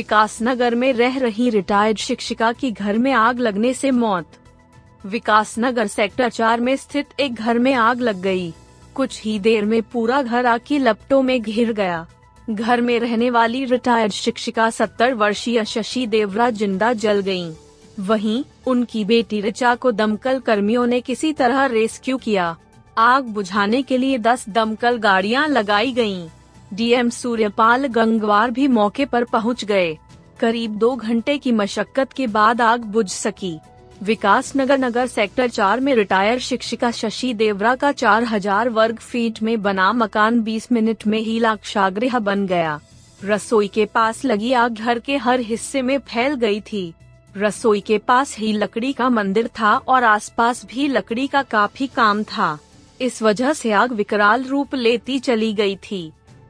विकासनगर में रह रही रिटायर्ड शिक्षिका की घर में आग लगने से मौत विकासनगर सेक्टर चार में स्थित एक घर में आग लग गई। कुछ ही देर में पूरा घर आग की लपटों में घिर गया घर में रहने वाली रिटायर्ड शिक्षिका सत्तर वर्षीय शशि देवरा ज़िंदा जल गई वहीं, उनकी बेटी ऋचा को दमकल कर्मियों ने किसी तरह रेस्क्यू किया आग बुझाने के लिए दस दमकल गाड़ियाँ लगाई गयीं। डीएम सूर्यपाल गंगवार भी मौके पर पहुँच गए। करीब दो घंटे की मशक्कत के बाद आग बुझ सकी। विकास नगर नगर सेक्टर चार में रिटायर शिक्षिका शशि देवरा का चार हज़ार वर्ग फीट में बना मकान 20 मिनट में ही लाक्षागृह बन गया। रसोई के पास लगी आग घर के हर हिस्से में फैल गई थी। रसोई के पास ही लकड़ी का मंदिर था और आसपास भी लकड़ी का काफ़ी काम था। इस वजह से आग विकराल रूप लेती चली गई थी।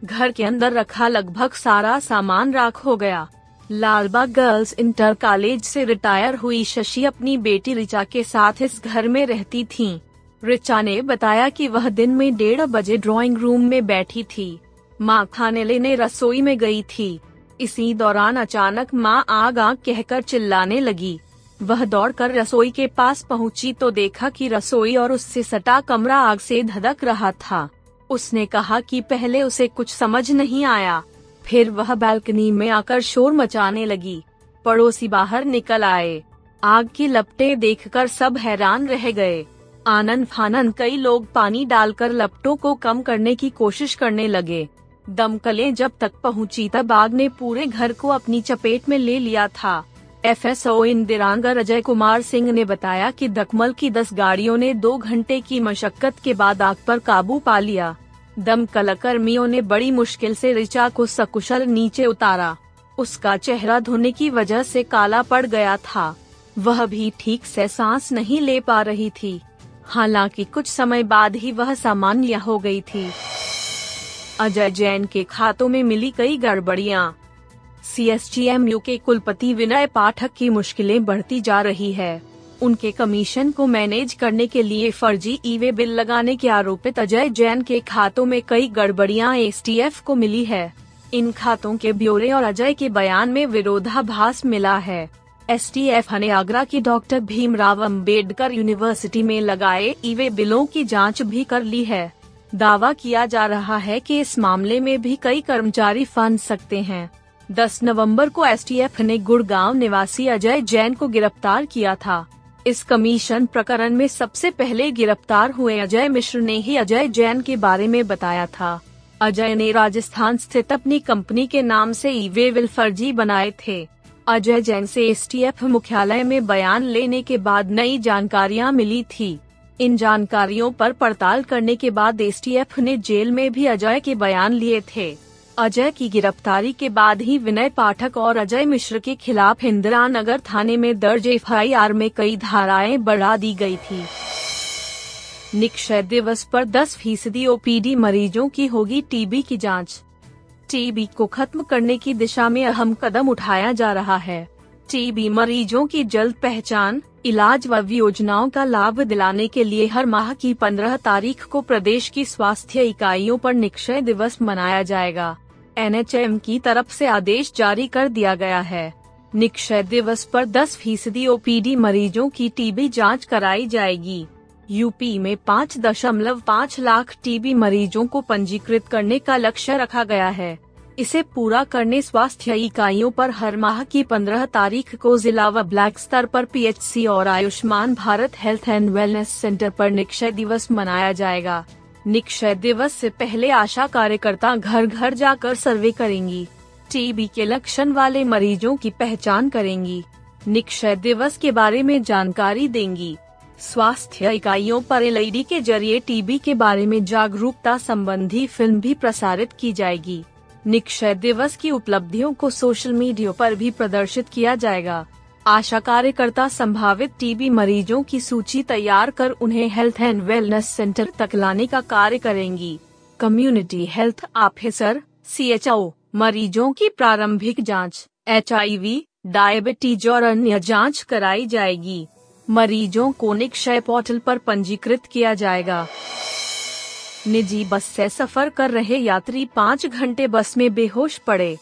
घर के अंदर रखा लगभग सारा सामान राख हो गया। लालबाग गर्ल्स इंटर कॉलेज से रिटायर हुई शशि अपनी बेटी रिचा के साथ इस घर में रहती थीं। रिचा ने बताया कि वह दिन में डेढ़ बजे ड्राइंग रूम में बैठी थी। माँ खाने लेने रसोई में गई थी। इसी दौरान अचानक माँ आग आग कहकर चिल्लाने लगी। वह दौड़कर रसोई के पास पहुँची तो देखा कि रसोई और उससे सटा कमरा आग से धधक रहा था। उसने कहा कि पहले उसे कुछ समझ नहीं आया। फिर वह बालकनी में आकर शोर मचाने लगी। पड़ोसी बाहर निकल आए। आग की लपटें देखकर सब हैरान रह गए। आनंद फानन कई लोग पानी डालकर लपटों को कम करने की कोशिश करने लगे। दमकलें जब तक पहुँची तब आग ने पूरे घर को अपनी चपेट में ले लिया था। एफएसओ इंदिरांगर अजय कुमार सिंह ने बताया कि दकमल की दस गाड़ियों ने दो घंटे की मशक्कत के बाद आग पर काबू पा लिया। दमकल कर्मियों ने बड़ी मुश्किल से रिचा को सकुशल नीचे उतारा। उसका चेहरा धोने की वजह से काला पड़ गया था। वह भी ठीक से सांस नहीं ले पा रही थी। हालाँकि कुछ समय बाद ही वह सामान्य हो गई थी। अजय जैन के खातों में मिली कई गड़बड़ियाँ। C S T M U के कुलपति विनय पाठक की मुश्किलें बढ़ती जा रही है। उनके कमीशन को मैनेज करने के लिए फर्जी ई वे बिल लगाने के आरोपित अजय जैन के खातों में कई गड़बड़ियाँ एसटीएफ को मिली है। इन खातों के ब्यौरे और अजय के बयान में विरोधाभास मिला है। एस टी एफ़ ने आगरा की डॉक्टर भीमराव अंबेडकर यूनिवर्सिटी में लगाए ई वे बिलों की जाँच भी कर ली है। दावा किया जा रहा है कि इस मामले में भी कई कर्मचारी फंस सकते हैं। 10 नवंबर को एसटीएफ ने गुड़गांव निवासी अजय जैन को गिरफ़्तार किया था। इस कमीशन प्रकरण में सबसे पहले गिरफ़्तार हुए अजय मिश्र ने ही अजय जैन के बारे में बताया था। अजय ने राजस्थान स्थित अपनी कंपनी के नाम से ई वे विल फर्जी बनाए थे। अजय जैन से एसटीएफ मुख्यालय में बयान लेने के बाद नई जानकारियाँ मिली थी। इन जानकारियों पर पड़ताल करने के बाद एसटीएफ ने जेल में भी अजय के बयान लिए थे। अजय की गिरफ्तारी के बाद ही विनय पाठक और अजय मिश्र के खिलाफ इंदिरा नगर थाने में दर्ज एफआईआर में कई धाराएँ बढ़ा दी गई थी। निक्षय दिवस पर 10 फ़ीसदी ओपीडी मरीजों की होगी टीबी की जाँच। टीबी को खत्म करने की दिशा में अहम कदम उठाया जा रहा है। टीबी मरीजों की जल्द पहचान, इलाज व योजनाओं का लाभ दिलाने के लिए हर माह की 15 तारीख को प्रदेश की स्वास्थ्य इकाइयों पर निक्षय दिवस मनाया जाएगा। एनएचएम की तरफ़ से आदेश जारी कर दिया गया है। निक्षय दिवस पर 10 फ़ीसदी ओपीडी मरीजों की टीबी जाँच कराई जाएगी। यूपी में पाँच दशमलव पाँच लाख टीबी मरीजों को पंजीकृत करने का लक्ष्य रखा गया है। इसे पूरा करने स्वास्थ्य इकाइयों पर हर माह की 15 तारीख को जिला व ब्लैक स्तर पर पीएचसी और Ayushman Bharat health and wellness centre पर निक्षय दिवस मनाया जाएगा। निक्षय दिवस से पहले आशा कार्यकर्ता घर घर जाकर सर्वे करेंगी। टीबी के लक्षण वाले मरीजों की पहचान करेंगी। निक्षय दिवस के बारे में जानकारी देंगी। स्वास्थ्य इकाइयों पर एलईडी के ज़रिए टीबी के बारे में जागरूकता संबंधी फ़िल्म भी प्रसारित की जाएगी। निक्षय दिवस की उपलब्धियों को सोशल मीडिया पर भी प्रदर्शित किया जाएगा। आशा कार्यकर्ता संभावित टीबी मरीजों की सूची तैयार कर उन्हें हेल्थ एंड वेलनेस सेंटर तक लाने का कार्य करेंगी। कम्युनिटी हेल्थ ऑफिसर CHO मरीजों की प्रारंभिक जाँच एचआईवी डायबिटीज़ और अन्य जाँच कराई जाएगी। मरीजों को निक्षय पोर्टल पर पंजीकृत किया जाएगा। निजी बस से सफ़र कर रहे यात्री पाँच घंटे बस में बेहोश पड़े।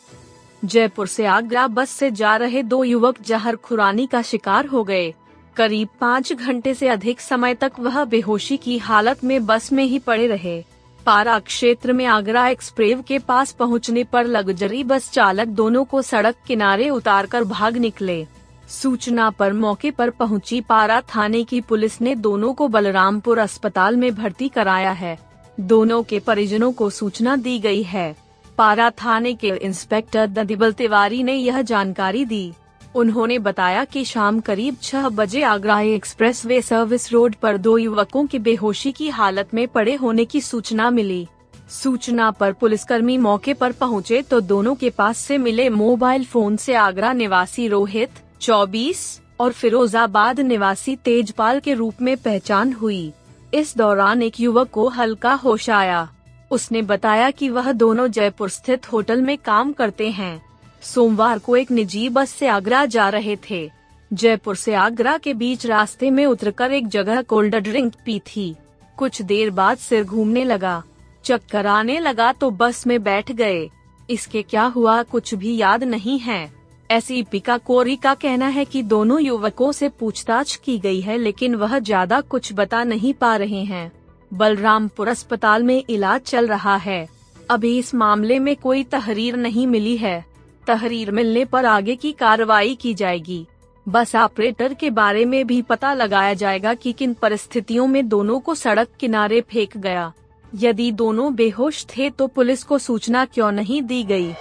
जयपुर से आगरा बस से जा रहे दो युवक जहर खुरानी का शिकार हो गए। करीब पाँच घंटे से अधिक समय तक वह बेहोशी की हालत में बस में ही पड़े रहे। पारा क्षेत्र में आगरा एक्सप्रेव के पास पहुँचने पर लग्जरी बस चालक दोनों को सड़क किनारे उतारकर भाग निकले। सूचना पर मौके पर पहुँची पारा थाने की पुलिस ने दोनों को बलरामपुर अस्पताल में भर्ती कराया है। दोनों के परिजनों को सूचना दी गई है। पारा थाने के इंस्पेक्टर ददिबल तिवारी ने यह जानकारी दी। उन्होंने बताया कि शाम करीब छह बजे Agra expressway service road पर दो युवकों की बेहोशी की हालत में पड़े होने की सूचना मिली। सूचना पर पुलिसकर्मी मौके पर पहुँचे तो दोनों के पास से मिले मोबाइल फ़ोन से आगरा निवासी रोहित 24 और फिरोजाबाद निवासी तेजपाल के रूप में पहचान हुई। इस दौरान एक युवक को हल्का होश आया। उसने बताया कि वह दोनों जयपुर स्थित होटल में काम करते हैं। सोमवार को एक निजी बस से आगरा जा रहे थे। जयपुर से आगरा के बीच रास्ते में उतरकर एक जगह कोल्ड ड्रिंक पी थी। कुछ देर बाद सिर घूमने लगा। चक्कर आने लगा तो बस में बैठ गए। इसके क्या हुआ कुछ भी याद नहीं है। ऐसी पिका कोरी का कहना है कि दोनों युवकों से पूछताछ की गई है लेकिन वह ज़्यादा कुछ बता नहीं पा रहे हैं। बलरामपुर अस्पताल में इलाज चल रहा है। अभी इस मामले में कोई तहरीर नहीं मिली है। तहरीर मिलने पर आगे की कार्रवाई की जाएगी। बस ऑपरेटर के बारे में भी पता लगाया जाएगा कि किन परिस्थितियों में दोनों को सड़क किनारे फेंक गया। यदि दोनों बेहोश थे तो पुलिस को सूचना क्यों नहीं दी गई?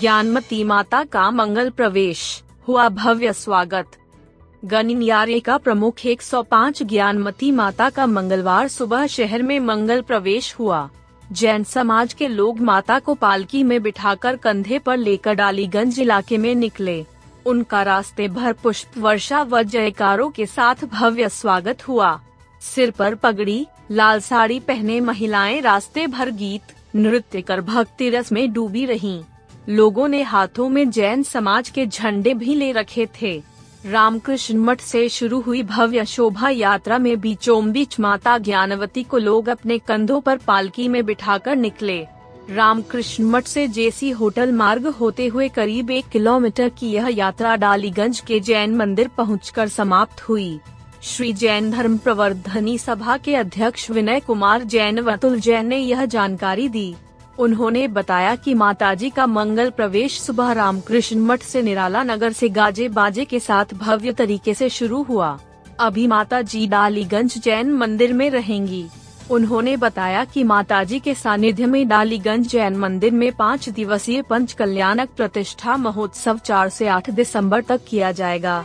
ज्ञानमती माता का मंगल प्रवेश। हुआ भव्य स्वागत। गनियारे का प्रमुख 105 ज्ञानमती माता का मंगलवार सुबह शहर में मंगल प्रवेश हुआ। जैन समाज के लोग माता को पालकी में बिठाकर कंधे पर लेकर डालीगंज इलाके में निकले। उनका रास्ते भर पुष्प, वर्षा व जयकारों के साथ भव्य स्वागत हुआ। सिर पर पगड़ी, लाल साड़ी पहने महिलाएँ रास्ते भर गीत, नृत्य कर भक्ति रस में डूबी रहीं। लोगों ने हाथों में जैन समाज के झंडे भी ले रखे थे। रामकृष्ण मठ से शुरू हुई भव्य शोभा यात्रा में बीचों बीच माता ज्ञानवती को लोग अपने कंधों पर पालकी में बिठाकर निकले। रामकृष्ण मठ से जेसी होटल मार्ग होते हुए करीब एक किलोमीटर की यह यात्रा डालीगंज के जैन मंदिर पहुंचकर समाप्त हुई। श्री जैन धर्म प्रवर्धनी सभा के अध्यक्ष विनय कुमार जैन वतुल जैन ने यह जानकारी दी। उन्होंने बताया कि माताजी का मंगल प्रवेश सुबह रामकृष्ण मठ से निराला नगर से गाजे बाजे के साथ भव्य तरीके से शुरू हुआ। अभी माता जी डालीगंज जैन मंदिर में रहेंगी। उन्होंने बताया कि माताजी के सानिध्य में डालीगंज जैन मंदिर में पाँच दिवसीय पंच कल्याणक प्रतिष्ठा महोत्सव चार से आठ दिसंबर तक किया जाएगा।